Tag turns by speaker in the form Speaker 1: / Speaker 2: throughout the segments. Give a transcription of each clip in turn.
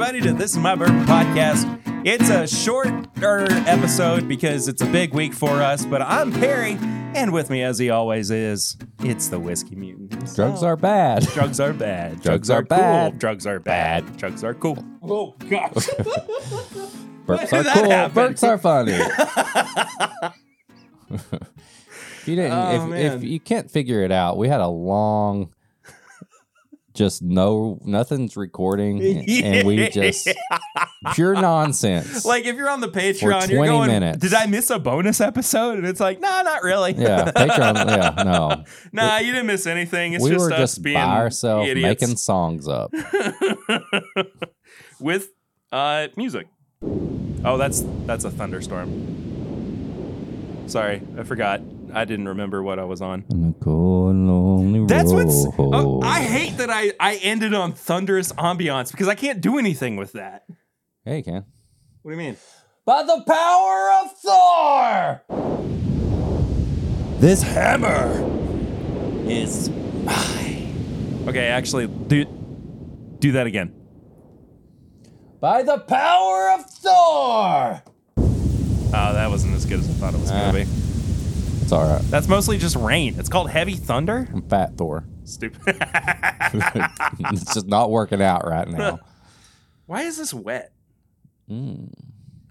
Speaker 1: everybody, to This Is My Bourbon podcast. It's a shorter episode because it's a big week for us, but I'm Perry, and with me, as he always is, it's the Whiskey Mutants.
Speaker 2: Drugs oh. are bad.
Speaker 1: Drugs are bad.
Speaker 2: Drugs are
Speaker 1: cool.
Speaker 2: bad.
Speaker 1: Drugs are bad. Drugs are cool. Oh, gosh.
Speaker 2: Burps
Speaker 1: did
Speaker 2: are
Speaker 1: that
Speaker 2: cool.
Speaker 1: happen?
Speaker 2: Burps are funny. if you didn't,
Speaker 1: Oh,
Speaker 2: if,
Speaker 1: man.
Speaker 2: if you can't figure it out, we had a long, just no, nothing's recording, and we just pure nonsense.
Speaker 1: like if you're on the Patreon, you're
Speaker 2: 20
Speaker 1: going,
Speaker 2: minutes.
Speaker 1: did I miss a bonus episode? And it's like, no, not really.
Speaker 2: yeah, Patreon. Yeah, no,
Speaker 1: nah, you didn't miss anything. It's
Speaker 2: we
Speaker 1: just
Speaker 2: were
Speaker 1: us
Speaker 2: just
Speaker 1: being
Speaker 2: by ourselves
Speaker 1: idiots.
Speaker 2: making songs up.
Speaker 1: with uh music. Oh, that's that's a thunderstorm. Sorry, I forgot. I didn't remember what I was on.
Speaker 2: On a cold, lonely
Speaker 1: That's what's. Oh, I hate that I I ended on thunderous ambiance because I can't do anything with that.
Speaker 2: Hey, you can.
Speaker 1: What do you mean?
Speaker 2: By the power of Thor.
Speaker 1: This hammer is mine. Okay, actually, do do that again.
Speaker 2: By the power of Thor.
Speaker 1: Oh, that wasn't as good as I thought it was
Speaker 2: Ah.
Speaker 1: gonna be.
Speaker 2: It's all right.
Speaker 1: That's mostly just rain. It's called heavy thunder.
Speaker 2: I'm fat Thor.
Speaker 1: Stupid.
Speaker 2: it's just not working out right now.
Speaker 1: Why is this wet?
Speaker 2: Mm.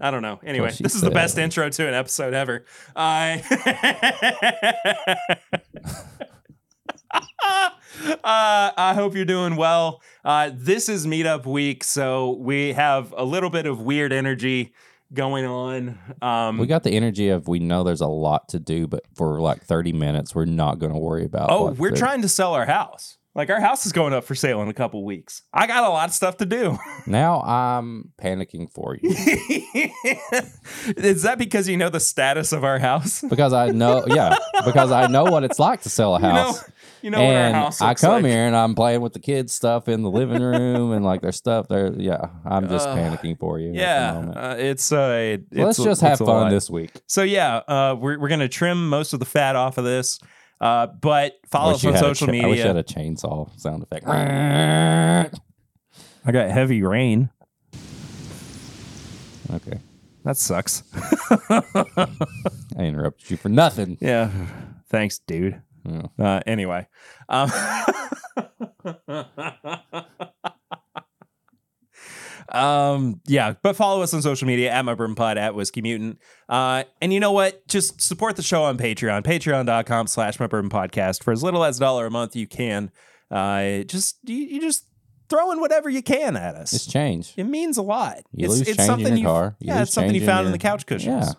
Speaker 1: I don't know. Anyway, this is the best intro to an episode ever. I. uh, I hope you're doing well. Uh, this is meetup week, so we have a little bit of weird energy going on. Um,
Speaker 2: We got the energy of we know there's a lot to do, but for like 30 minutes, we're not going to worry about.
Speaker 1: oh, we're
Speaker 2: the-
Speaker 1: trying to sell our house. Like our house is going up for sale in a couple weeks. I got a lot of stuff to do.
Speaker 2: Now I'm panicking for you
Speaker 1: is that because you know the status of our house?
Speaker 2: because I know, yeah, because I know what it's like to sell a
Speaker 1: You know,
Speaker 2: house.
Speaker 1: You know what our
Speaker 2: and
Speaker 1: house
Speaker 2: I come
Speaker 1: like.
Speaker 2: here and I'm playing with the kids' stuff in the living room and like their stuff there. Yeah, I'm just
Speaker 1: Uh,
Speaker 2: panicking for you.
Speaker 1: Yeah, uh, it's uh, it's
Speaker 2: Let's just have fun this week.
Speaker 1: So yeah, uh, we're we're gonna trim most of the fat off of this, uh, but follow us on social
Speaker 2: cha- I wish you had a chainsaw sound effect.
Speaker 1: I got heavy rain.
Speaker 2: Okay.
Speaker 1: That sucks.
Speaker 2: I interrupted you for nothing.
Speaker 1: yeah, thanks, dude.
Speaker 2: Yeah.
Speaker 1: Uh, anyway, um, um, yeah, but follow us on social media at my bourbon pod at whiskey mutant. Uh, and you know what? Just support the show on Patreon, patreon.com slash my bourbon podcast. For as little as a dollar a month, you can. Uh, just you, you just throw in whatever you can at us.
Speaker 2: It's change.
Speaker 1: it means a lot.
Speaker 2: You
Speaker 1: it's
Speaker 2: lose
Speaker 1: it's
Speaker 2: change in
Speaker 1: something
Speaker 2: your
Speaker 1: you
Speaker 2: car. You
Speaker 1: yeah, it's something you
Speaker 2: change in
Speaker 1: found in the couch cushions.
Speaker 2: Yeah.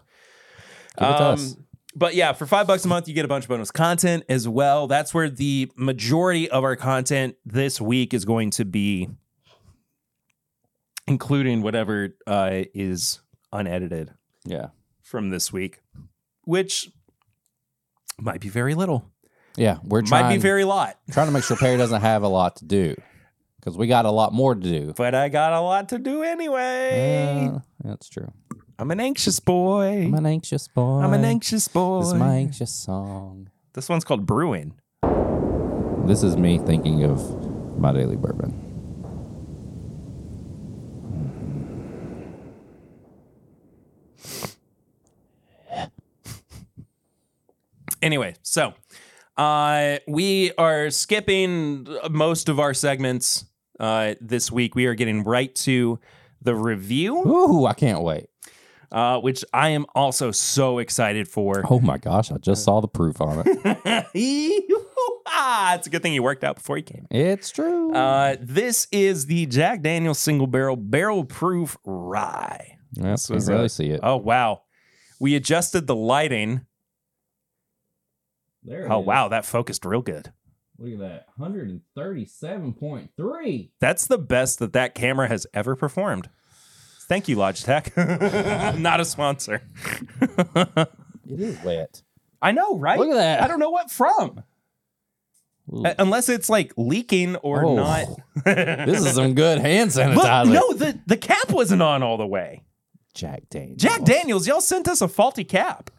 Speaker 2: Give it to us.
Speaker 1: Um, but yeah, for five bucks a month, you get a bunch of bonus content as well. That's where the majority of our content this week is going to be, including whatever uh, is unedited
Speaker 2: Yeah.
Speaker 1: from this week, which might be very little,
Speaker 2: Yeah. We're trying, might
Speaker 1: be very lot.
Speaker 2: trying to make sure Perry doesn't have a lot to do because we got a lot more to do.
Speaker 1: But I got a lot to do anyway.
Speaker 2: Yeah, that's true.
Speaker 1: I'm an anxious boy.
Speaker 2: I'm an anxious boy.
Speaker 1: I'm an anxious boy.
Speaker 2: This is my anxious song.
Speaker 1: This one's called Brewing.
Speaker 2: This is me thinking of my daily bourbon.
Speaker 1: Anyway, so uh, we are skipping most of our segments uh, this week. We are getting right to the review,
Speaker 2: Ooh, I can't wait.
Speaker 1: Uh, which I am also so excited for.
Speaker 2: Oh my gosh, I just saw the proof on it.
Speaker 1: ah, it's a good thing you worked out before you came.
Speaker 2: It's true.
Speaker 1: Uh, this is the Jack Daniel's single barrel barrel proof rye.
Speaker 2: yep,
Speaker 1: this
Speaker 2: can
Speaker 1: was
Speaker 2: really
Speaker 1: a-
Speaker 2: see it.
Speaker 1: Oh wow, we adjusted the lighting.
Speaker 2: there
Speaker 1: Oh wow, that focused real good.
Speaker 2: Look at that. 137.3.
Speaker 1: That's the best that that camera has ever performed. Thank you, Logitech. Not a sponsor.
Speaker 2: It is wet.
Speaker 1: I know, right?
Speaker 2: Look at that.
Speaker 1: I don't know what from.
Speaker 2: Ooh.
Speaker 1: Uh, unless it's like leaking or
Speaker 2: Oh.
Speaker 1: not.
Speaker 2: this is some good hand
Speaker 1: Look,
Speaker 2: sanitizer.
Speaker 1: no, the, the cap wasn't on all the way.
Speaker 2: Jack Daniels.
Speaker 1: Jack Daniels, y'all sent us a faulty cap.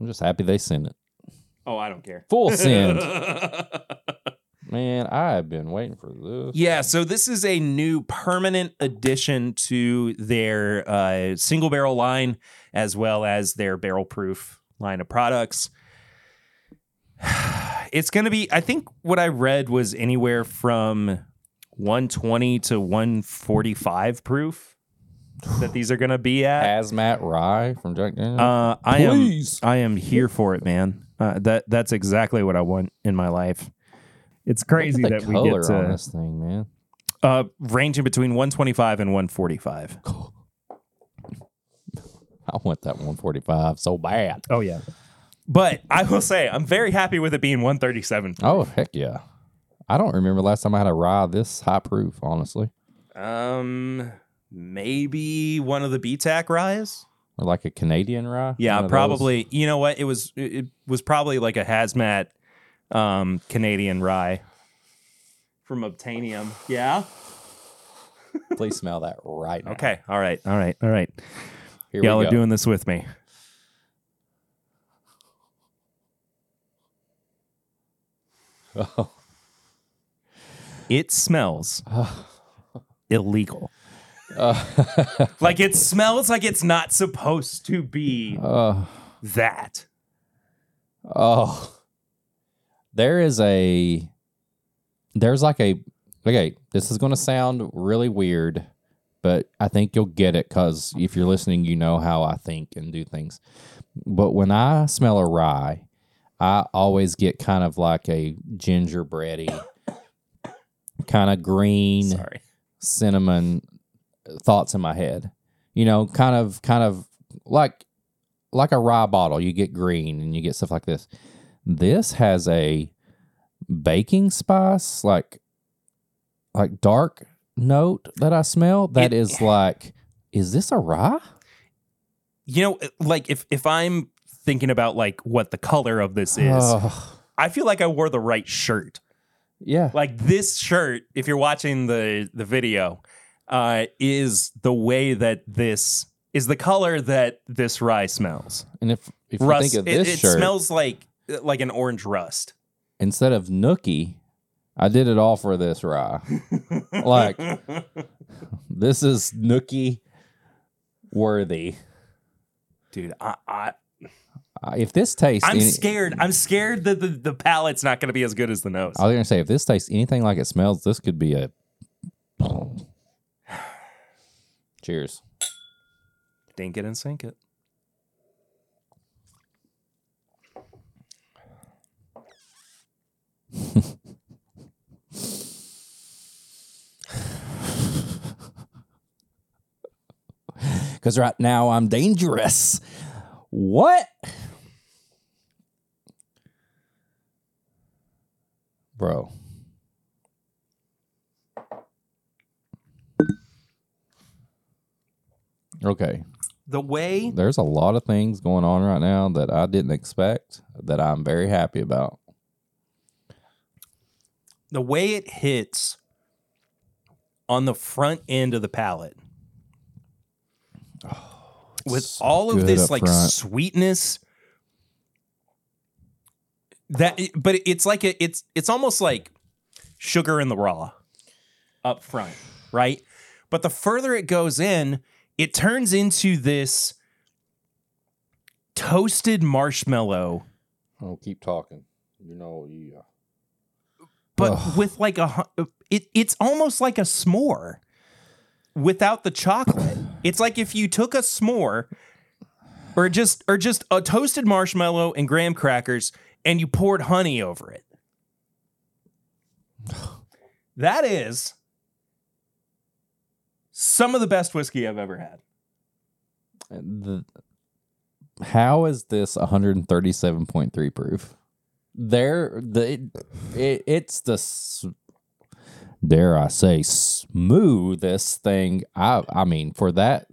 Speaker 2: I'm just happy they sent it.
Speaker 1: Oh, I don't care.
Speaker 2: Full send. Man, I have been waiting for this.
Speaker 1: Yeah, so this is a new permanent addition to their uh, single barrel line as well as their barrel proof line of products. It's going to be, I think what I read was anywhere from 120 to 145 proof that these are going to be at.
Speaker 2: Hazmat Rye from Jack Daniels.
Speaker 1: Uh, I am
Speaker 2: Please.
Speaker 1: I am here for it, man. Uh, that that's exactly what I want in my life. It's crazy
Speaker 2: Look
Speaker 1: that
Speaker 2: the
Speaker 1: we
Speaker 2: color
Speaker 1: get
Speaker 2: on this thing, man.
Speaker 1: uh, ranging between 125 and 145.
Speaker 2: I want that 145 so bad.
Speaker 1: Oh yeah. But I will say I'm very happy with it being 137.
Speaker 2: Oh heck yeah! I don't remember last time I had a rye this high proof. Honestly,
Speaker 1: Um maybe one of the BTAC ryes?
Speaker 2: or like a Canadian rye.
Speaker 1: Yeah,
Speaker 2: of those.
Speaker 1: probably. You know what? It was it it was probably like a hazmat um Canadian rye from Obtanium. Yeah.
Speaker 2: Please smell that right now.
Speaker 1: Okay. All right. All right. All right.
Speaker 2: Here
Speaker 1: Y'all
Speaker 2: we
Speaker 1: are doing this with me.
Speaker 2: Oh.
Speaker 1: It smells illegal.
Speaker 2: Uh,
Speaker 1: Like it smells like it's not supposed to be
Speaker 2: uh,
Speaker 1: that.
Speaker 2: oh, there is a there's like a okay. This is going to sound really weird, but I think you'll get it because if you're listening, you know how I think and do things. But when I smell a rye, I always get kind of like a gingerbready, kind of green
Speaker 1: Sorry.
Speaker 2: cinnamon thoughts in my head. You know, kind of kind of like like a rye bottle. You get green and you get stuff like this. This has a baking spice like like dark note that I smell that
Speaker 1: It-
Speaker 2: is like is this a rye?
Speaker 1: You know, like if if I'm thinking about like what the color of this is. I feel like I wore the right shirt.
Speaker 2: yeah.
Speaker 1: Like this shirt, if you're watching the the video, uh, is the way that this is the color that this rye smells.
Speaker 2: And if if you
Speaker 1: Rust.
Speaker 2: think of
Speaker 1: it
Speaker 2: this
Speaker 1: it
Speaker 2: shirt
Speaker 1: smells like like an orange rust.
Speaker 2: instead of nookie, I did it all for this rye. like this is nookie worthy.
Speaker 1: Dude, I, I
Speaker 2: Uh, if this tastes,
Speaker 1: I'm
Speaker 2: any-
Speaker 1: scared. I'm scared that the, the palate's not going to be as good as the nose.
Speaker 2: I was gonna say if this tastes anything like it smells, this could be a. Cheers.
Speaker 1: Dink it and sink it.
Speaker 2: Because right now I'm dangerous. What? Bro. Okay.
Speaker 1: The way
Speaker 2: There's a lot of things going on right now that I didn't expect that I'm very happy about.
Speaker 1: The way it hits on the front end of the palate with
Speaker 2: so
Speaker 1: all of this like
Speaker 2: front.
Speaker 1: sweetness that but it's like a, it's it's almost like sugar in the raw up front right but the further it goes in it turns into this toasted marshmallow
Speaker 2: Oh, keep talking. You know, yeah.
Speaker 1: But
Speaker 2: Ugh.
Speaker 1: with like a it it's almost like a s'more without the chocolate. It's like if you took a s'more or just or just a toasted marshmallow and graham crackers and you poured honey over it. That is some of the best whiskey I've ever had.
Speaker 2: The, how is this 137.3 proof? There, the it, it, it's the dare I say smoothest thing. I I mean for that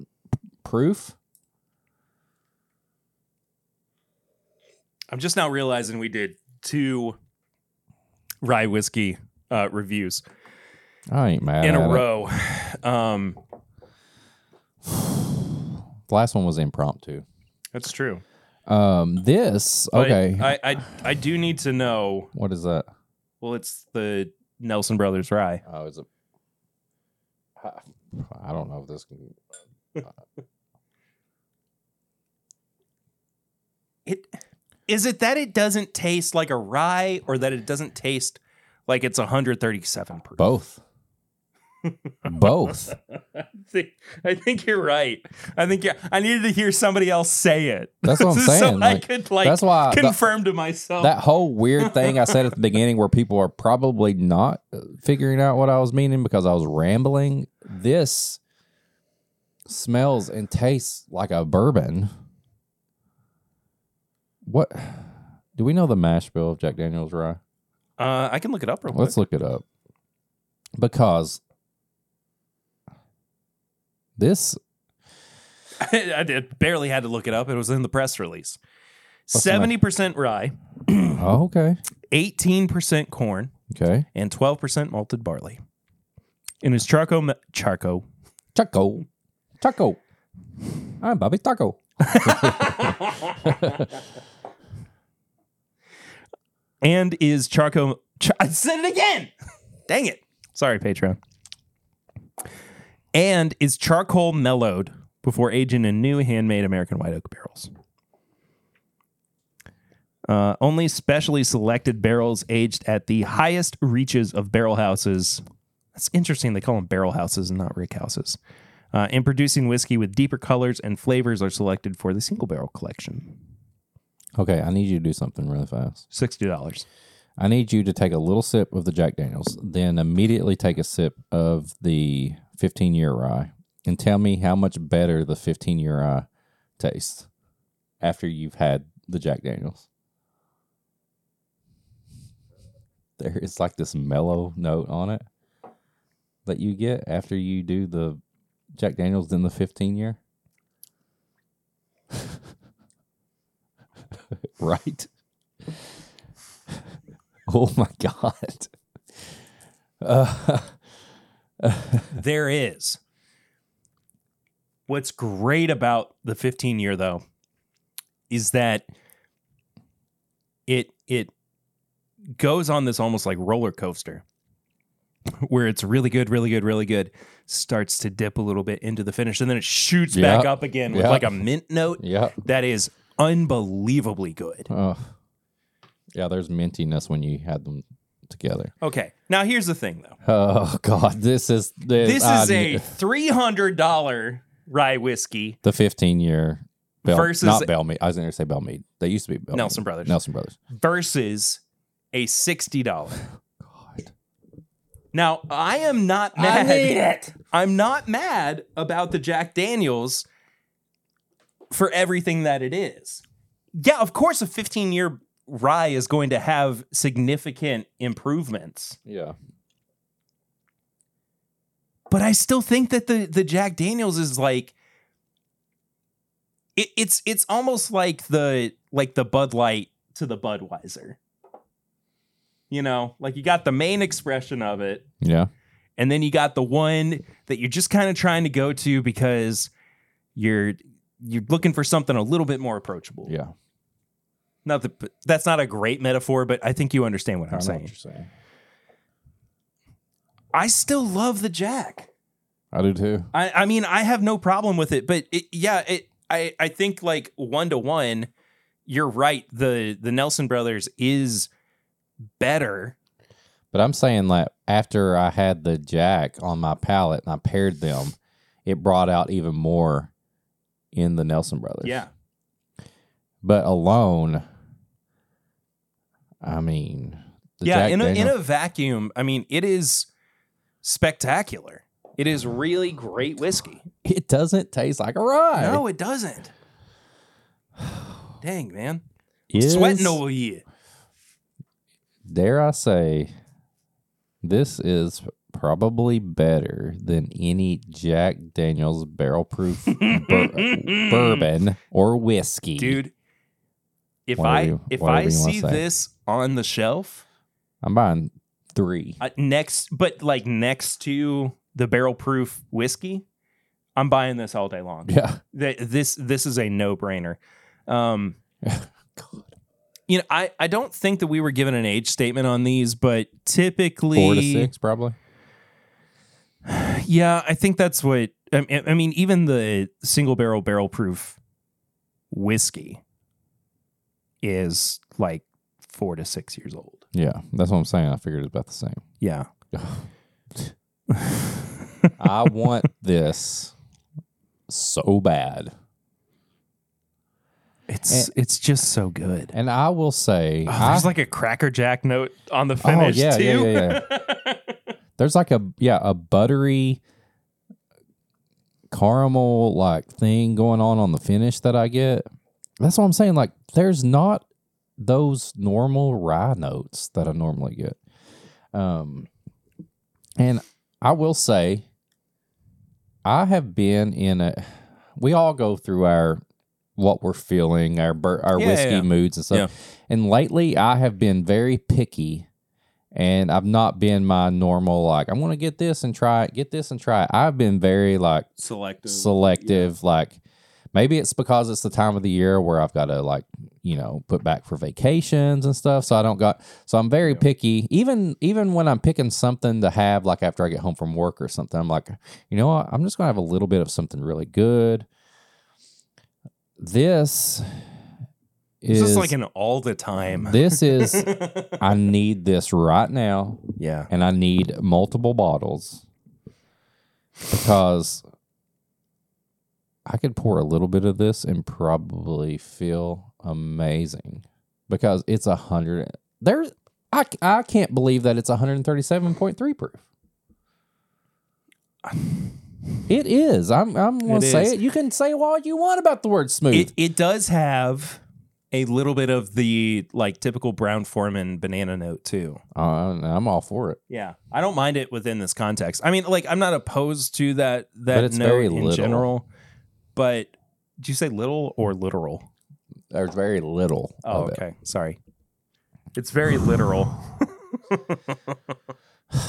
Speaker 2: proof.
Speaker 1: I'm just now realizing we did two rye whiskey uh, reviews
Speaker 2: I ain't mad
Speaker 1: in a
Speaker 2: it.
Speaker 1: row. Um,
Speaker 2: The last one was impromptu.
Speaker 1: that's true.
Speaker 2: Um, this
Speaker 1: But
Speaker 2: okay.
Speaker 1: I, I I do need to know
Speaker 2: what is that?
Speaker 1: Well, it's the Nelson Brothers rye.
Speaker 2: Oh, is it? I don't know if this can.
Speaker 1: It is it that it doesn't taste like a rye or that it doesn't taste like it's 137 proof.
Speaker 2: Both. Both.
Speaker 1: I think, I think you're right. I think you're, I needed to hear somebody else say it.
Speaker 2: That's what I'm
Speaker 1: so
Speaker 2: saying.
Speaker 1: I could like
Speaker 2: that's why the-
Speaker 1: confirm to myself.
Speaker 2: that whole weird thing I said at the beginning, where people are probably not uh, figuring out what I was meaning because I was rambling. This smells and tastes like a bourbon. What? Do we know the mash bill of Jack Daniel's rye?
Speaker 1: uh, I can look it up real quick.
Speaker 2: Let's look it up. Because this
Speaker 1: I did barely had to look it up. It was in the press release. Seventy percent rye,
Speaker 2: oh, okay.
Speaker 1: eighteen percent corn,
Speaker 2: Okay.
Speaker 1: and twelve percent malted barley. In his charco me- charco
Speaker 2: Taco. Taco. I'm Bobby Taco.
Speaker 1: and is charco. Char- I said it again. Dang it! Sorry, Patreon. And is charcoal mellowed before aging in new handmade American white oak barrels. Uh, only specially selected barrels aged at the highest reaches of barrel houses. That's interesting. They call them barrel houses and not rick houses. Uh, and producing whiskey with deeper colors and flavors are selected for the single barrel collection.
Speaker 2: Okay, I need you to do something really fast.
Speaker 1: Sixty dollars.
Speaker 2: I need you to take a little sip of the Jack Daniels, then immediately take a sip of the 15 year rye and tell me how much better the 15 year rye tastes after you've had the Jack Daniels. There is like this mellow note on it that you get after you do the Jack Daniels in the 15 year. right? Oh my god. Uh,
Speaker 1: There is. What's great about the 15 year though is that it it goes on this almost like roller coaster where it's really good, really good, really good, starts to dip a little bit into the finish and then it shoots back up again with
Speaker 2: Yeah.
Speaker 1: like a mint note
Speaker 2: yeah.
Speaker 1: that is unbelievably good.
Speaker 2: Oh. Yeah, there's mintiness when you had them together.
Speaker 1: Okay. Now here's the thing though.
Speaker 2: Oh god, this is this,
Speaker 1: This is a
Speaker 2: three
Speaker 1: hundred dollar rye whiskey
Speaker 2: the 15 year Bell,
Speaker 1: Versus-
Speaker 2: not Belle Meade. I was going to say Belle Meade. They used to be Belle Meade.
Speaker 1: Nelson Brothers.
Speaker 2: Nelson Brothers.
Speaker 1: versus a $60.
Speaker 2: God.
Speaker 1: Now, I am not mad. I need it. I'm not mad about the Jack Daniels for everything that it is. Yeah, of course, a 15 year rye is going to have significant improvements,
Speaker 2: Yeah.
Speaker 1: but I still think that the the Jack Daniels is like it, it's it's almost like the like the Bud Light to the Budweiser. You know, like you got the main expression of it,
Speaker 2: Yeah.
Speaker 1: and then you got the one that you're just kind of trying to go to because you're you're looking for something a little bit more approachable.
Speaker 2: Yeah.
Speaker 1: Not that that's not a great metaphor, but I think you understand what I'm saying.
Speaker 2: what you're saying.
Speaker 1: I still love the Jack.
Speaker 2: I do too.
Speaker 1: I, I mean, I have no problem with it, but it, yeah, it. I, I think like one to one, you're right. The the Nelson brothers is better.
Speaker 2: But I'm saying that after I had the Jack on my palate and I paired them, it brought out even more in the Nelson Brothers.
Speaker 1: Yeah,
Speaker 2: But alone, I mean, the
Speaker 1: yeah.
Speaker 2: Jack
Speaker 1: In a, in a vacuum, I mean, it is spectacular. It is really great whiskey.
Speaker 2: it doesn't taste like a rye.
Speaker 1: No, it doesn't. Dang man,
Speaker 2: Is-
Speaker 1: sweating over here.
Speaker 2: Dare I say, this is probably better than any Jack Daniels barrel proof bur- bourbon or whiskey.
Speaker 1: dude. If
Speaker 2: Whatever
Speaker 1: I
Speaker 2: you-
Speaker 1: if I see this on the shelf
Speaker 2: I'm buying three.
Speaker 1: uh, next, but like next to the barrel proof whiskey, I'm buying this all day long.
Speaker 2: Yeah.
Speaker 1: Th- This this is a no brainer. Um,
Speaker 2: God.
Speaker 1: you you know, I, I don't think that we were given an age statement on these, but typically
Speaker 2: Four to six, probably.
Speaker 1: Yeah, I think that's what I, I mean. Even the single barrel barrel proof whiskey is like four to six years old.
Speaker 2: Yeah, that's what I'm saying. I figured it's about the same.
Speaker 1: Yeah,
Speaker 2: I want this so bad.
Speaker 1: it's it's just so good.
Speaker 2: And I will say,
Speaker 1: Oh,
Speaker 2: I-
Speaker 1: there's like a Cracker Jack note on the
Speaker 2: oh,
Speaker 1: finish
Speaker 2: yeah,
Speaker 1: too.
Speaker 2: yeah, yeah, yeah. There's like a yeah, a buttery caramel like thing going on on the finish that I get. That's what I'm saying. Like, there's not those normal rye notes that I normally get. Um, and I will say, I have been in a. We all go through our what we're feeling, our our
Speaker 1: Yeah,
Speaker 2: whiskey
Speaker 1: yeah.
Speaker 2: moods and stuff. And lately, I have been very picky, and I've not been my normal like I'm gonna get this and try it, get this and try it. I've been very like
Speaker 1: Selective.
Speaker 2: selective. Like maybe it's because it's the time of the year where I've got to like you know put back for vacations and stuff. So I don't got. So I'm very picky. Even even when I'm picking something to have like after I get home from work or something, I'm like, you know what? I'm just gonna have a little bit of something really good. This is
Speaker 1: just like an all the time.
Speaker 2: this is I need this right now
Speaker 1: yeah.
Speaker 2: and I need multiple bottles because I could pour a little bit of this and probably feel amazing because it's a hundred. There's I I can't believe that it's 137.3 proof. It is. I'm I'm gonna
Speaker 1: It
Speaker 2: say
Speaker 1: is.
Speaker 2: it. You can say what you want about the word smooth.
Speaker 1: It it does have a little bit of the like typical Brown-Forman banana note too.
Speaker 2: uh, I'm all for it.
Speaker 1: Yeah, I don't mind it within this context. I mean, like I'm not opposed to that that note
Speaker 2: very
Speaker 1: in
Speaker 2: little.
Speaker 1: general. But did you say little or literal?
Speaker 2: There's very little.
Speaker 1: Oh,
Speaker 2: of it.
Speaker 1: okay. Sorry. It's very literal.
Speaker 2: Oh, man,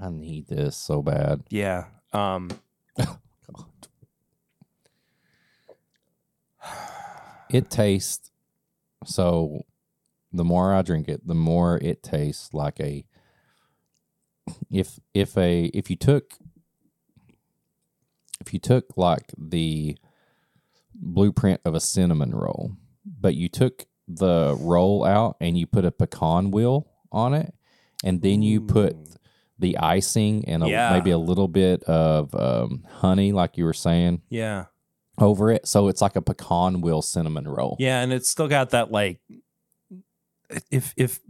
Speaker 2: I need this so bad.
Speaker 1: Yeah. Um
Speaker 2: It tastes so the more I drink it, the more it tastes like a if if a if you took if you took like the blueprint of a cinnamon roll, but you took the roll out and you put a pecan wheel on it, and then you put the icing and a,
Speaker 1: Yeah.
Speaker 2: maybe a little bit of um, honey, like you were saying,
Speaker 1: yeah.
Speaker 2: over it. So it's like a pecan wheel cinnamon roll.
Speaker 1: Yeah, and it's still got that like if if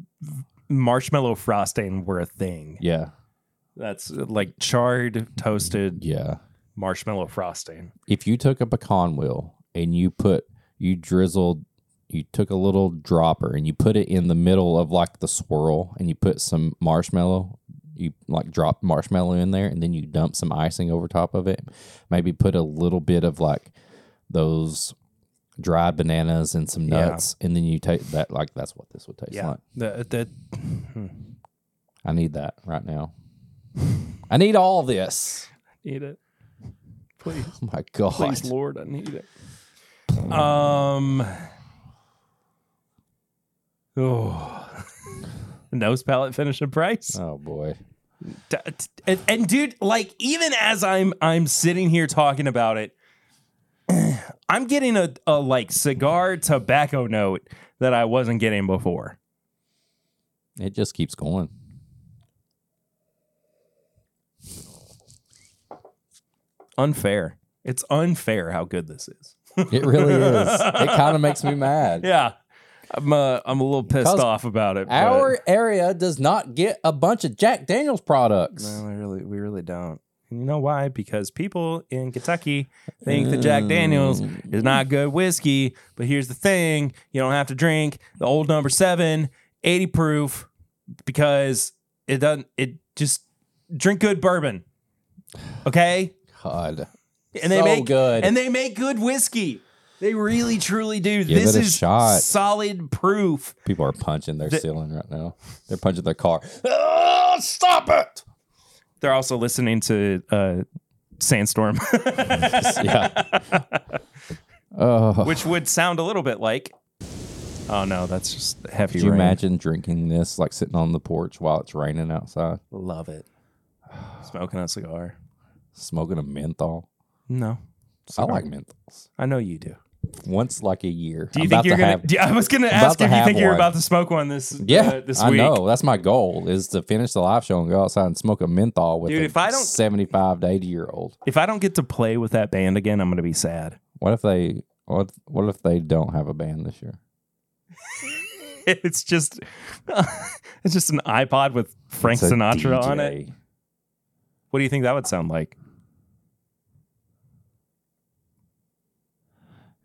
Speaker 1: marshmallow frosting were a thing.
Speaker 2: Yeah.
Speaker 1: That's like charred toasted
Speaker 2: Yeah.
Speaker 1: Marshmallow frosting.
Speaker 2: If you took a pecan wheel and you put, you drizzled, you took a little dropper and you put it in the middle of like the swirl and you put some marshmallow, you like drop marshmallow in there and then you dump some icing over top of it. Maybe put a little bit of like those dried bananas and some
Speaker 1: Yeah.
Speaker 2: nuts. And then you take that, like, that's what this would taste
Speaker 1: Yeah.
Speaker 2: like.
Speaker 1: The, the, hmm.
Speaker 2: I need that right now. I need all this.
Speaker 1: need it. Please.
Speaker 2: Oh my God.
Speaker 1: Please, Lord, I need it. Um. Oh. Nose palate finish and price.
Speaker 2: Oh boy.
Speaker 1: And, and dude, like even as I'm I'm sitting here talking about it, I'm getting a, a like cigar tobacco note that I wasn't getting before.
Speaker 2: It just keeps going.
Speaker 1: Unfair. It's unfair how good this is.
Speaker 2: It really is. It kind of makes me mad.
Speaker 1: Yeah. I'm uh, I'm a little pissed
Speaker 2: 'Cause
Speaker 1: off about it. but-
Speaker 2: Our area does not get a bunch of Jack Daniels products.
Speaker 1: No, we really, we really don't. And you know why? Because people in Kentucky think that Jack Daniels is not good whiskey. But here's the thing: you don't have to drink the old number seven, 80 proof, because it doesn't. It just drink good bourbon, okay?
Speaker 2: God.
Speaker 1: And they
Speaker 2: So
Speaker 1: make
Speaker 2: good.
Speaker 1: and they make good whiskey. They really, truly do.
Speaker 2: Give
Speaker 1: this
Speaker 2: it a
Speaker 1: is
Speaker 2: shot.
Speaker 1: solid proof.
Speaker 2: People are punching their ceiling right now. They're punching their car. Ah, stop it.
Speaker 1: They're also listening to uh, Sandstorm.
Speaker 2: Yeah. Oh,
Speaker 1: which would sound a little bit like Oh no, that's just heavy
Speaker 2: Could you
Speaker 1: rain.
Speaker 2: imagine drinking this like sitting on the porch while it's raining outside,
Speaker 1: Love it. Smoking a cigar.
Speaker 2: Smoking a menthol?
Speaker 1: No,
Speaker 2: I like menthols.
Speaker 1: I know you do.
Speaker 2: Once like a year.
Speaker 1: Do you
Speaker 2: I'm
Speaker 1: think you're gonna?
Speaker 2: have-
Speaker 1: do- I was gonna ask if you think you're
Speaker 2: one.
Speaker 1: about to smoke one this.
Speaker 2: Yeah,
Speaker 1: uh, this
Speaker 2: I
Speaker 1: week.
Speaker 2: know. That's my goal is to finish the live show and go outside and smoke a menthol with
Speaker 1: Dude,
Speaker 2: a
Speaker 1: if I don't-
Speaker 2: 75 to 80 year old.
Speaker 1: If I don't get to play with that band again, I'm gonna be sad.
Speaker 2: What if they what what if they don't have a band this year?
Speaker 1: it's just, it's just an iPod with Frank Sinatra on it. What do you think that would sound like?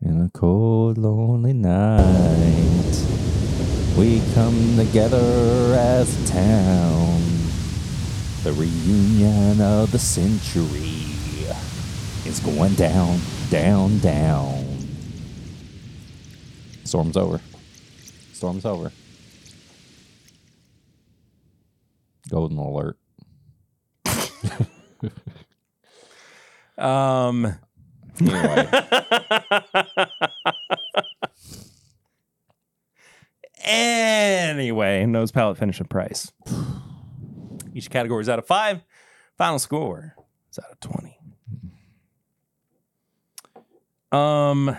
Speaker 2: In a cold, lonely night, we come together as a town. The reunion of the century is going down, down, down. Storm's over. Storm's over. Golden alert.
Speaker 1: Um.
Speaker 2: Anyway,
Speaker 1: anyway, nose palate finish and price. Each category is out of five. Final score is out of twenty. Um,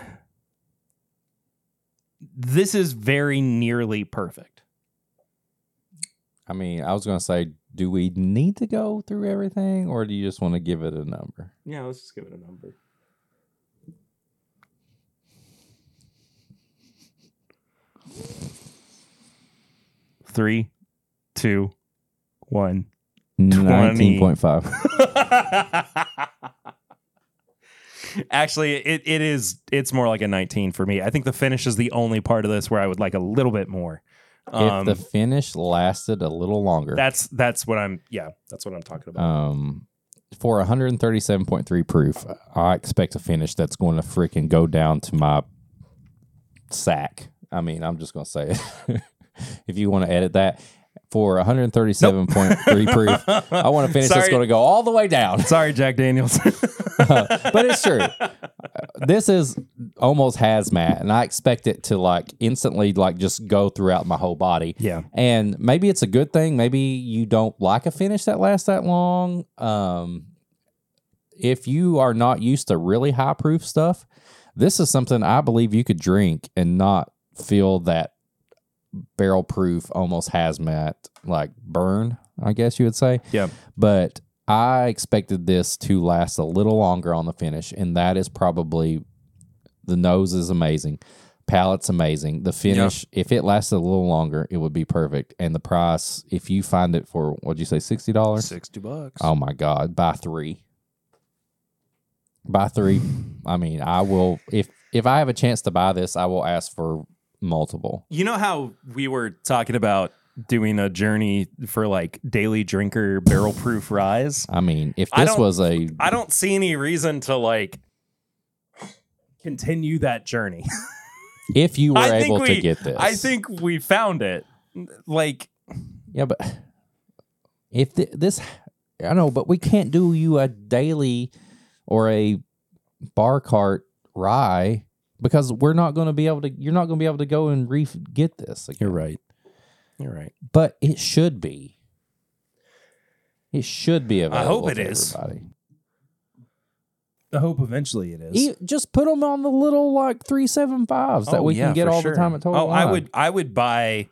Speaker 1: this is very nearly perfect.
Speaker 2: I mean, I was going to say, do we need to go through everything or do you just want to give it a number?
Speaker 1: Yeah, let's just give it a number. Three, two, one.
Speaker 2: 19.5.
Speaker 1: Actually, it, it is it's more like a 19 for me. I think the finish is the only part of this where I would like a little bit more. Um,
Speaker 2: if the finish lasted a little longer,
Speaker 1: that's that's what I'm yeah, that's what I'm talking about.
Speaker 2: um, for 137.3 proof, I expect a finish that's going to freaking go down to my sack. I mean, I'm just going to say it. if you want to edit that, for 137.3 proof, I want to finish that's
Speaker 1: Sorry.
Speaker 2: going to go all the way down.
Speaker 1: Sorry, Jack Daniels.
Speaker 2: but it's true. This is almost hazmat, and I expect it to like instantly like just go throughout my whole body.
Speaker 1: yeah.
Speaker 2: And maybe it's a good thing. Maybe you don't like a finish that lasts that long. Um, if you are not used to really high proof stuff, this is something I believe you could drink and not feel that barrel proof, almost hazmat like burn, I guess you would say.
Speaker 1: Yeah.
Speaker 2: But I expected this to last a little longer on the finish, and that is probably the nose is amazing. Palate's amazing. The finish, if it lasted a little longer, it would be perfect. And the price, if you find it for what'd you say, sixty dollars?
Speaker 1: 60 bucks.
Speaker 2: Oh my God, buy three. Buy three. I mean, I will if if I have a chance to buy this, I will ask for multiple.
Speaker 1: You know how we were talking about doing a journey for like daily drinker barrel proof rise?
Speaker 2: I mean, if
Speaker 1: I
Speaker 2: this
Speaker 1: don't-
Speaker 2: was a
Speaker 1: I don't see any reason to like continue that journey.
Speaker 2: if you were
Speaker 1: I think
Speaker 2: able
Speaker 1: we-
Speaker 2: to get this.
Speaker 1: I think we found it. Like
Speaker 2: Yeah, but if th- this, I know, but we can't do you a daily or a bar cart rye because we're not going to be able to. You're not going to be able to go and re get this. Again.
Speaker 1: You're right. You're right.
Speaker 2: but it should be. It should be available.
Speaker 1: i hope it is.
Speaker 2: Everybody.
Speaker 1: I hope eventually it is.
Speaker 2: E- just put them on the little like three seven fives that
Speaker 1: Oh,
Speaker 2: we
Speaker 1: yeah,
Speaker 2: can get
Speaker 1: for
Speaker 2: all
Speaker 1: sure.
Speaker 2: the time at Total
Speaker 1: Oh, I
Speaker 2: Wine.
Speaker 1: would I would buy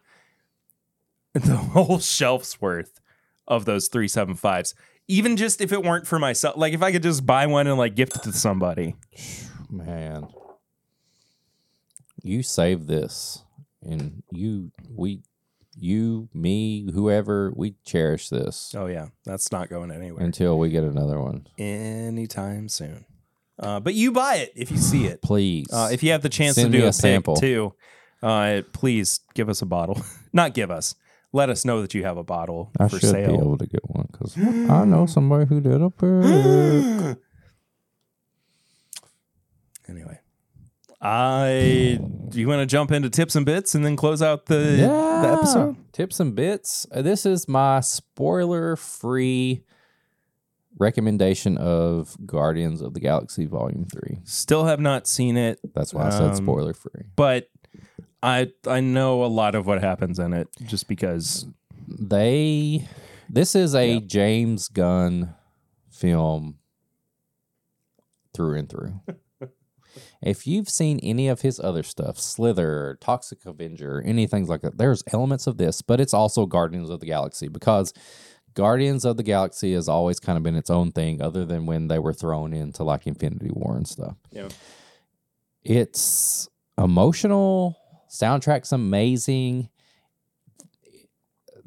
Speaker 1: the whole shelf's worth of those 375s. Even just if it weren't for myself. Like if I could just buy one and like gift it to somebody.
Speaker 2: Man, you save this, and you we you me whoever we cherish this
Speaker 1: Oh yeah, that's not going anywhere
Speaker 2: until we get another one.
Speaker 1: anytime soon. Uh, but you buy it if you see it.
Speaker 2: Please,
Speaker 1: Uh, if you have the chance
Speaker 2: Send
Speaker 1: to
Speaker 2: me
Speaker 1: do
Speaker 2: a
Speaker 1: a,
Speaker 2: sample.
Speaker 1: sample too, uh, please give us a bottle. Not give us. Let us know that you have a bottle
Speaker 2: I
Speaker 1: for
Speaker 2: should
Speaker 1: sale.
Speaker 2: be able to get one because I know somebody who did a pick.
Speaker 1: anyway, I do you want to jump into tips and bits and then close out the the episode?
Speaker 2: Tips and bits. Uh, This is my spoiler free recommendation of Guardians of the Galaxy Volume 3.
Speaker 1: Still have not seen it,
Speaker 2: That's why I said
Speaker 1: Um,
Speaker 2: spoiler free.
Speaker 1: but I I know a lot of what happens in it just because
Speaker 2: They this is a James Gunn film through and through. if you've seen any of his other stuff, Slither, Toxic Avenger, anything like that, there's elements of this, but it's also Guardians of the Galaxy because Guardians of the Galaxy has always kind of been its own thing, other than when they were thrown into like Infinity War and stuff.
Speaker 1: Yeah.
Speaker 2: It's emotional, soundtrack's amazing.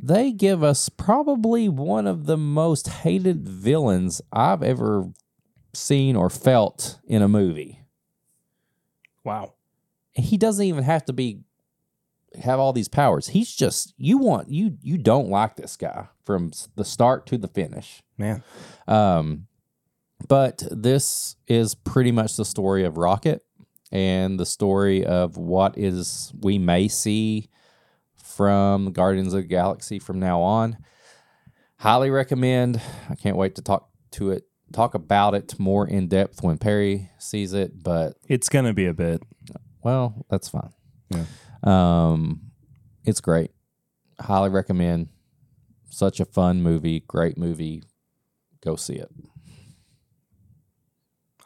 Speaker 2: They give us probably one of the most hated villains I've ever seen or felt in a movie.
Speaker 1: Wow.
Speaker 2: He doesn't even have to be have all these powers. He's just you want you you don't like this guy from the start to the finish.
Speaker 1: Man.
Speaker 2: Um, but this is pretty much the story of Rocket and the story of what is we may see from Guardians of the Galaxy from now on. Highly recommend. I can't wait to talk to it, talk about it more in depth when Perry sees it. But
Speaker 1: It's gonna be a bit.
Speaker 2: well, that's fine.
Speaker 1: Yeah.
Speaker 2: Um, it's great. Highly recommend. Such a fun movie, great movie. Go see it.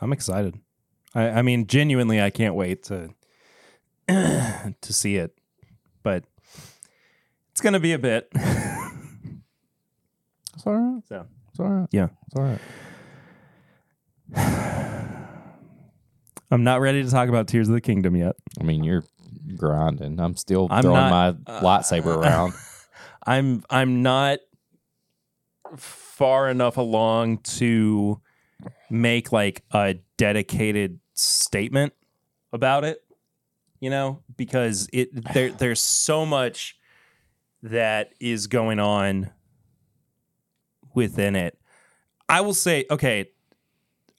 Speaker 1: I'm excited. I, I mean, genuinely, I can't wait to to see it. But it's gonna be a bit.
Speaker 2: It's all right.
Speaker 1: so
Speaker 2: It's all right.
Speaker 1: yeah,
Speaker 2: It's all right.
Speaker 1: I'm not ready to talk about Tears of the Kingdom yet.
Speaker 2: I mean, you're grinding. I'm still
Speaker 1: I'm
Speaker 2: throwing
Speaker 1: not-
Speaker 2: my uh, lightsaber around.
Speaker 1: I'm I'm not far enough along to make like a dedicated statement about it, you know, because it there there's so much that is going on within it. I will say, okay,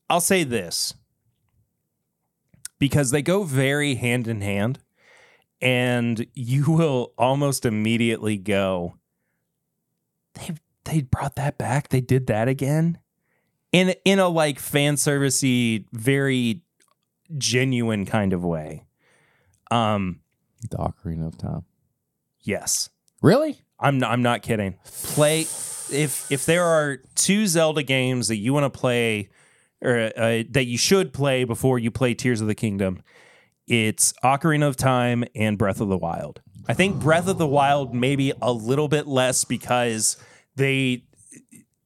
Speaker 1: I'll say this. Because they go very hand in hand and you will almost immediately go they they brought that back? They did that again? In in a like fan servicey very genuine kind of way. Um
Speaker 2: the Ocarina of Time.
Speaker 1: yes.
Speaker 2: Really?
Speaker 1: i'm not, i'm not kidding. Play if if there are two zelda games that you want to play or uh, that you should play before you play tears of the kingdom it's Ocarina of Time and Breath of the Wild. I think Breath of the Wild maybe a little bit less because they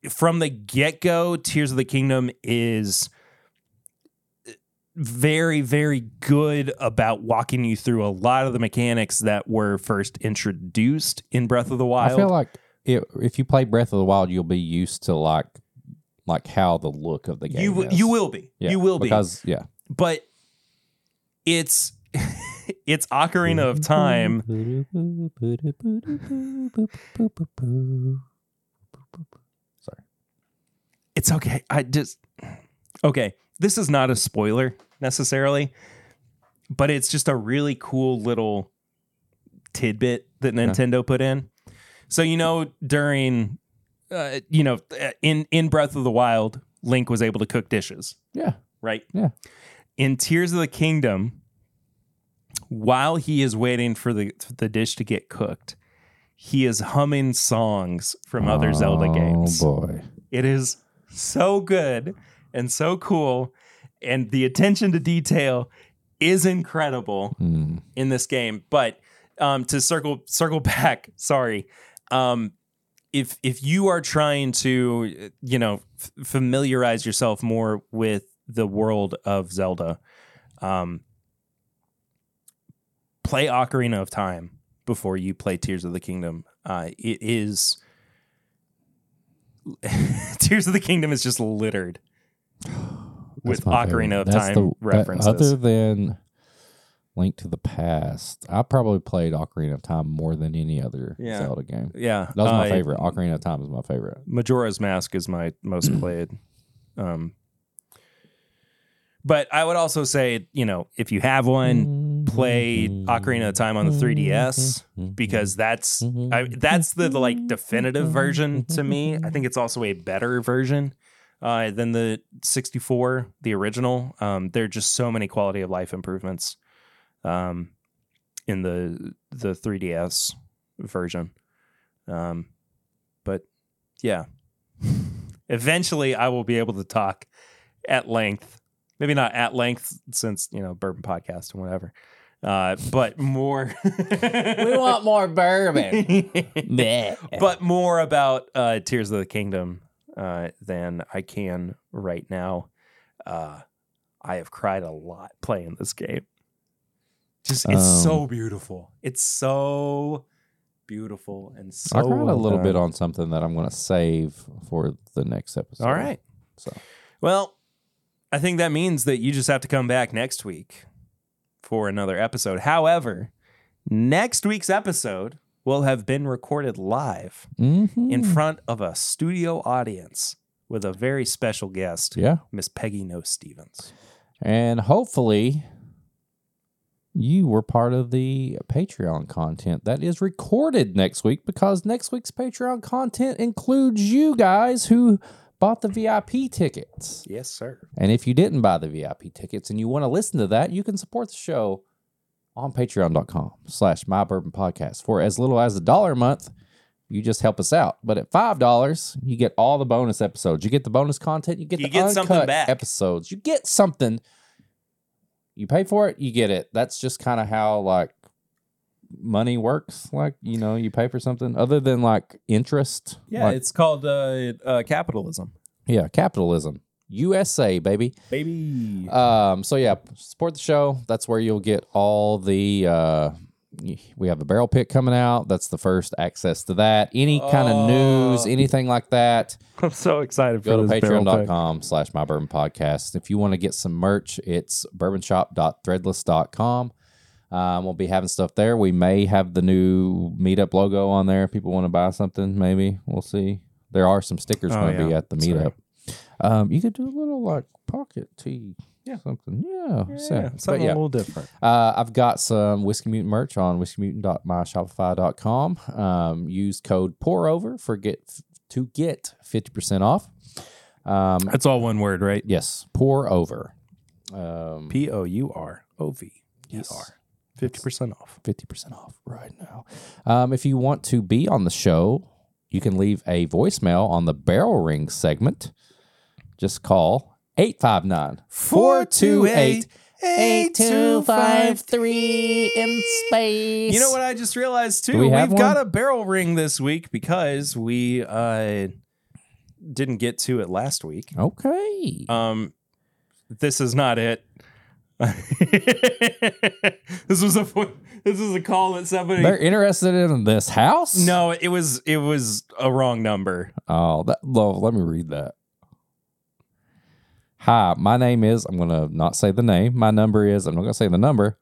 Speaker 1: from the get-go Tears of the Kingdom is very very good about walking you through a lot of the mechanics that were first introduced in Breath of the Wild.
Speaker 2: I feel like it, if you play Breath of the Wild, you'll be used to like like how the look of the game.
Speaker 1: you
Speaker 2: is.
Speaker 1: you will be.
Speaker 2: Yeah,
Speaker 1: you will be.
Speaker 2: because yeah.
Speaker 1: but it's it's Ocarina of Time
Speaker 2: Sorry.
Speaker 1: it's okay. I just okay. This is not a spoiler necessarily, but it's just a really cool little tidbit that Nintendo put in. So you know, during uh, you know, in in Breath of the Wild, Link was able to cook dishes,
Speaker 2: Yeah.
Speaker 1: right?
Speaker 2: Yeah.
Speaker 1: In Tears of the Kingdom, while he is waiting for the the dish to get cooked, he is humming songs from other Zelda games.
Speaker 2: Oh boy.
Speaker 1: It is so good and so cool. And the attention to detail is incredible
Speaker 2: Mm.
Speaker 1: in this game. But um, to circle circle back, sorry. Um, if if you are trying to, you know, f- familiarize yourself more with the world of Zelda, um, play Ocarina of Time before you play Tears of the Kingdom. Uh, it is Tears of the Kingdom is just littered with Ocarina
Speaker 2: favorite.
Speaker 1: of
Speaker 2: That's
Speaker 1: Time
Speaker 2: the-
Speaker 1: references.
Speaker 2: other than Link to the Past, I probably played Ocarina of Time more than any other
Speaker 1: Yeah.
Speaker 2: Zelda game.
Speaker 1: yeah,
Speaker 2: That was my
Speaker 1: uh,
Speaker 2: favorite. Ocarina of Time is my favorite.
Speaker 1: Majora's Mask is my most played. Um, but I would also say, you know, if you have one, play Ocarina of Time on the 3DS because that's I, that's the, the like definitive version to me. I think it's also a better version uh, than the 64, the original. Um, there are just so many quality of life improvements. Um, in the the 3DS version. Um, but yeah, eventually I will be able to talk at length. Maybe not at length since you know bourbon podcast and whatever, uh, but more.
Speaker 2: we want more bourbon.
Speaker 1: but more about uh, Tears of the Kingdom uh, than I can right now. Uh, I have cried a lot playing this game. Just it's
Speaker 2: Um,
Speaker 1: so beautiful. It's so beautiful and so.
Speaker 2: I cried a little bit on something that I'm going to save for the next episode.
Speaker 1: All right.
Speaker 2: So
Speaker 1: Well, I think that means that you just have to come back next week for another episode. However, next week's episode will have been recorded live
Speaker 2: Mhm.
Speaker 1: in front of a studio audience with a very special guest,
Speaker 2: yeah,
Speaker 1: Miss Peggy Noe Stevens.
Speaker 2: and hopefully you were part of the Patreon content that is recorded next week because next week's Patreon content includes you guys who bought the VIP tickets.
Speaker 1: Yes, sir.
Speaker 2: And if you didn't buy the VIP tickets and you want to listen to that, you can support the show on patreon.com slash my bourbon podcast for as little as a dollar a month. You just help us out. But at five dollars, you get all the bonus episodes. You get the bonus content. You get
Speaker 1: You
Speaker 2: the
Speaker 1: get something
Speaker 2: uncut
Speaker 1: back.
Speaker 2: episodes. You get something. You pay for it, you get it. That's just kind of how like money works. Like you know, you pay for something other than like interest.
Speaker 1: Yeah,
Speaker 2: like,
Speaker 1: it's called uh, uh, capitalism.
Speaker 2: yeah, capitalism. USA, baby.
Speaker 1: Baby.
Speaker 2: Um, so yeah, support the show. That's where you'll get all the uh we have a barrel pick coming out. That's the first access to that. Any kind of news,
Speaker 1: Oh.
Speaker 2: anything like that,
Speaker 1: I'm so excited
Speaker 2: go to patreon.com slash my bourbon podcast. If you want to get some merch, it's bourbonshop.threadless.com. Um, we'll be having stuff there. We may have the new meetup logo on there. If people want to buy something, maybe we'll see. There are some stickers
Speaker 1: Oh,
Speaker 2: going to be at the meetup. Um, you could do a little like pocket tee,
Speaker 1: Yeah.
Speaker 2: something, yeah,
Speaker 1: Yeah,
Speaker 2: so-
Speaker 1: something
Speaker 2: yeah.
Speaker 1: a little different.
Speaker 2: Uh, I've got some Whiskey Mutant merch on whiskeymutant.myshopify.com. Um, use code pour over for get to get 50% off. Um,
Speaker 1: That's all one word, right?
Speaker 2: yes, pour over. Um,
Speaker 1: P O U R O V E
Speaker 2: Yes.
Speaker 1: Fifty percent off.
Speaker 2: 50% off right now. Um, if you want to be on the show, you can leave a voicemail on the barrel ring segment. Just call 859 428 8253 in space.
Speaker 1: You know what I just realized too?
Speaker 2: Do we have
Speaker 1: have got a barrel ring this week because we uh didn't get to it last week.
Speaker 2: Okay.
Speaker 1: Um this is not it. this was a this was a call that somebody
Speaker 2: They're interested in this house?
Speaker 1: No, it was it was a wrong number.
Speaker 2: Oh, that love. Let me read that. Hi, my name is. I'm gonna not say the name. My number is. I'm not gonna say the number.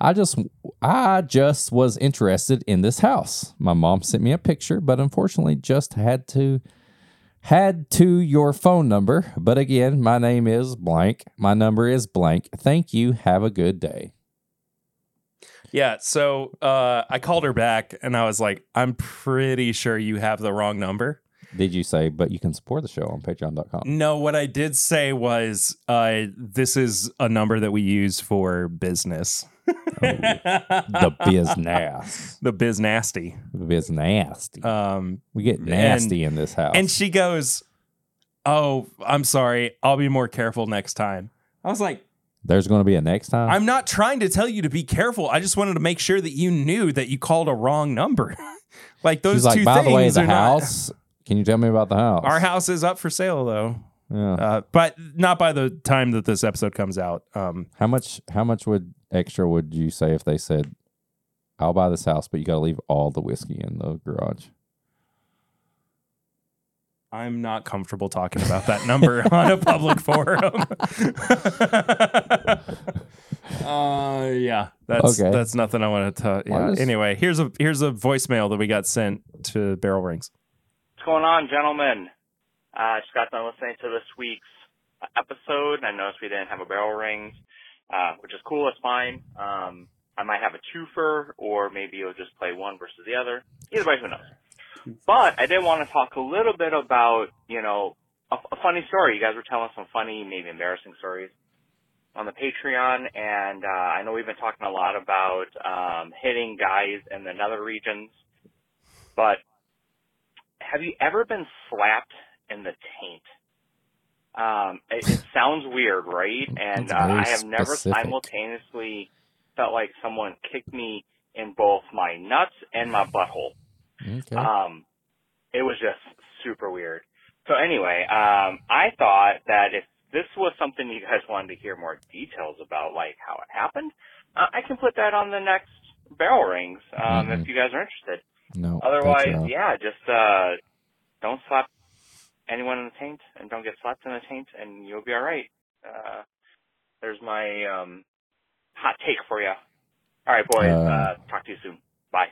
Speaker 2: I just, I just was interested in this house. My mom sent me a picture, but unfortunately, just had to, had to your phone number. But again, my name is blank. My number is blank. Thank you. Have a good day.
Speaker 1: Yeah, so uh I called her back and I was like, I'm pretty sure you have the wrong number.
Speaker 2: Did you say? But you can support the show on Patreon.com.
Speaker 1: No, what I did say was uh this is a number that we use for business.
Speaker 2: The business,
Speaker 1: the biz nasty.
Speaker 2: the biz nasty.
Speaker 1: Um
Speaker 2: We get nasty in this house.
Speaker 1: and she goes, "Oh, I'm sorry. I'll be more careful next time." I was like,
Speaker 2: There's going to be a next time.
Speaker 1: "I'm not trying to tell you to be careful. I just wanted to make sure that you knew that you called a wrong number." like those
Speaker 2: She's like,
Speaker 1: two
Speaker 2: by
Speaker 1: things
Speaker 2: the way, the
Speaker 1: not-
Speaker 2: house. Can you tell me about the house?
Speaker 1: Our house is up for sale though.
Speaker 2: Yeah.
Speaker 1: Uh, but not by the time that this episode comes out. Um,
Speaker 2: how much? How much would extra would you say if they said, "I'll buy this house, but you got to leave all the whiskey in the garage"?
Speaker 1: I'm not comfortable talking about that number on a public forum. uh, yeah, that's
Speaker 2: Okay.
Speaker 1: that's nothing I want to Yeah.
Speaker 2: just-
Speaker 1: Anyway, here's a here's a voicemail that we got sent to Barrel Rings.
Speaker 3: Going on, gentlemen? Uh, I just got done listening to this week's episode. I noticed we didn't have a barrel rings, uh, which is cool. It's fine. Um, I might have a twofer, or maybe you'll just play one versus the other. Either way, who knows? But I did want to talk a little bit about, you know, a, a funny story. You guys were telling some funny, maybe embarrassing stories. on the Patreon, and uh, I know we've been talking a lot about um, hitting guys in the nether regions, but have you ever been slapped in the taint? Um, it, it sounds weird, right? And uh, I have never
Speaker 2: specific.
Speaker 3: simultaneously felt like someone kicked me in both my nuts and my butthole.
Speaker 2: Okay.
Speaker 3: Um, it was just super weird. So anyway, um, I thought that if this was something you guys wanted to hear more details about, like how it happened, uh, I can put that on the next barrel rings um,
Speaker 2: Mhm.
Speaker 3: if you guys are interested.
Speaker 2: No.
Speaker 3: Otherwise, yeah, just uh, don't slap anyone in the taint and don't get slapped in the taint, and you'll be all right. Uh, there's my um, hot take for you. All right, boys.
Speaker 2: Uh,
Speaker 3: Uh, talk to you soon. Bye.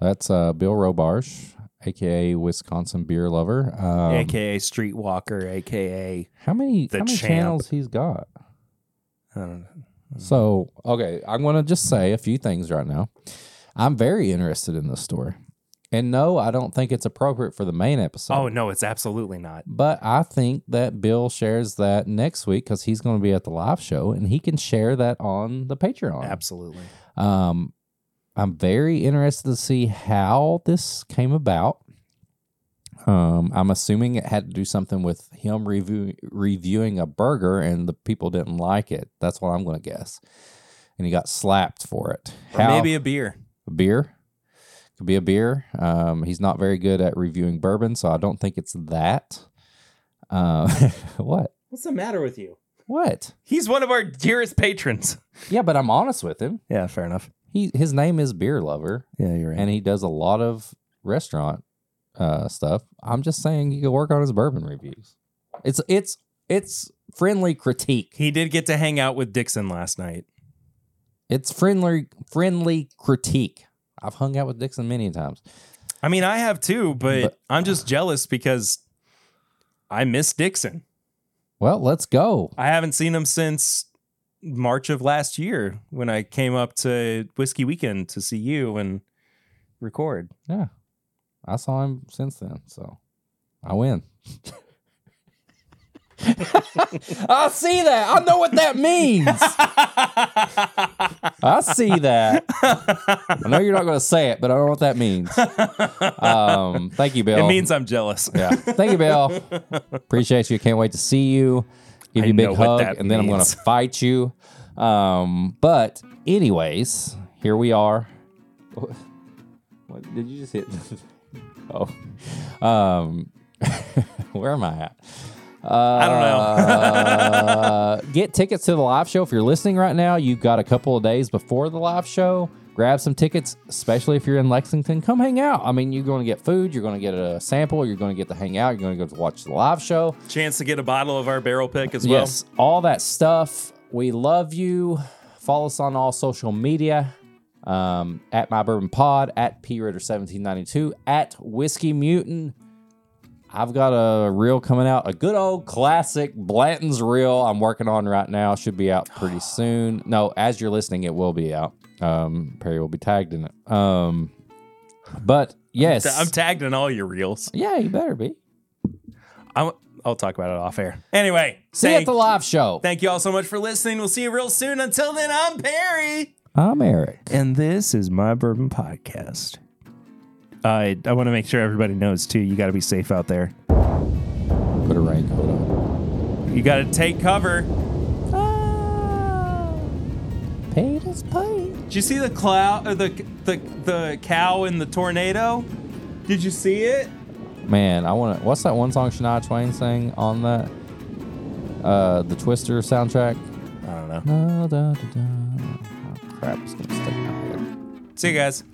Speaker 2: That's uh, Bill Robarge, aka Wisconsin beer lover. Um,
Speaker 1: AKA Streetwalker, AKA
Speaker 2: how many
Speaker 1: the
Speaker 2: how many
Speaker 1: champ.
Speaker 2: channels he's got?
Speaker 1: I don't know.
Speaker 2: So okay, I'm gonna just say a few things right now. I'm very interested in this story, and no, I don't think it's appropriate for the main episode.
Speaker 1: Oh no, it's absolutely not.
Speaker 2: But I think that Bill shares that next week because he's going to be at the live show and he can share that on the Patreon.
Speaker 1: Absolutely.
Speaker 2: Um, I'm very interested to see how this came about. Um, I'm assuming it had to do something with him review, reviewing a burger and the people didn't like it. That's what I'm going to guess. And he got slapped for it.
Speaker 1: Or
Speaker 2: How-
Speaker 1: maybe a beer.
Speaker 2: A beer. Could be a beer. Um, he's not very good at reviewing bourbon, so I don't think it's that. Uh, what?
Speaker 1: What's the matter with you?
Speaker 2: What?
Speaker 1: He's one of our dearest patrons.
Speaker 2: Yeah, but I'm honest with him.
Speaker 1: Yeah, fair enough.
Speaker 2: He his name is Beer Lover,
Speaker 1: Yeah, you're right.
Speaker 2: and he does a lot of restaurant uh, stuff. I'm just saying he could work on his bourbon reviews. It's it's it's friendly critique.
Speaker 1: he did get to hang out with Dixon last night.
Speaker 2: It's friendly friendly critique. I've hung out with Dixon many times.
Speaker 1: I mean, I have too, but,
Speaker 2: But-
Speaker 1: I'm just jealous because I miss Dixon.
Speaker 2: Well, let's go.
Speaker 1: I haven't seen him since March of last year when I came up to Whiskey Weekend to see you and record.
Speaker 2: Yeah. I saw him since then, so I win. I see that. I know what that means. I see that. I know you're not going to say it, but I know what that means. Um, thank you, Bill.
Speaker 1: It means I'm jealous.
Speaker 2: yeah. Thank you, Bill. Appreciate you. Can't wait to see you. Give
Speaker 1: I
Speaker 2: you a big hug, and then I'm going to fight you. Um, but anyways, here we are. What did you just hit? oh, um, where am I at? Uh,
Speaker 1: I don't
Speaker 2: know. get tickets to the live show if you're listening right now. You've got a couple of days before the live show. Grab some tickets, especially if you're in Lexington. Come hang out. I mean, you're going to get food, you're going to get a sample, you're going to get to hang out, you're going to go to watch the live show.
Speaker 1: Chance to get a bottle of our barrel pick as well.
Speaker 2: Yes, all that stuff. We love you. Follow us on all social media um, at My Bourbon Pod, at P Ritter 1792, at Whiskey Mutant. I've got a reel coming out, a good old classic Blanton's reel I'm working on right now. Should be out pretty soon. No, as you're listening, it will be out. Um, Perry will be tagged in it. Um, but yes,
Speaker 1: I'm tagged in all your reels.
Speaker 2: yeah, you better be.
Speaker 1: I'm, I'll talk about it off air. Anyway,
Speaker 2: See you at the live show.
Speaker 1: thank you all so much for listening. We'll see you real soon. Until then, I'm Perry.
Speaker 2: I'm Eric.
Speaker 1: And this is my bourbon podcast. Uh, I I want to make sure everybody knows too. You got to be safe out there.
Speaker 2: Put a raincoat on.
Speaker 1: You got to take cover. Ah.
Speaker 2: Peter's paid.
Speaker 1: Did you see the cloud or the the the cow in the tornado? Did you see it?
Speaker 2: Man, I want to. What's that one song Shania Twain sang on that? Uh, the Twister soundtrack.
Speaker 1: I don't know.
Speaker 2: Da, da, da. Oh, crap, it's gonna stick in my head.
Speaker 1: See you guys.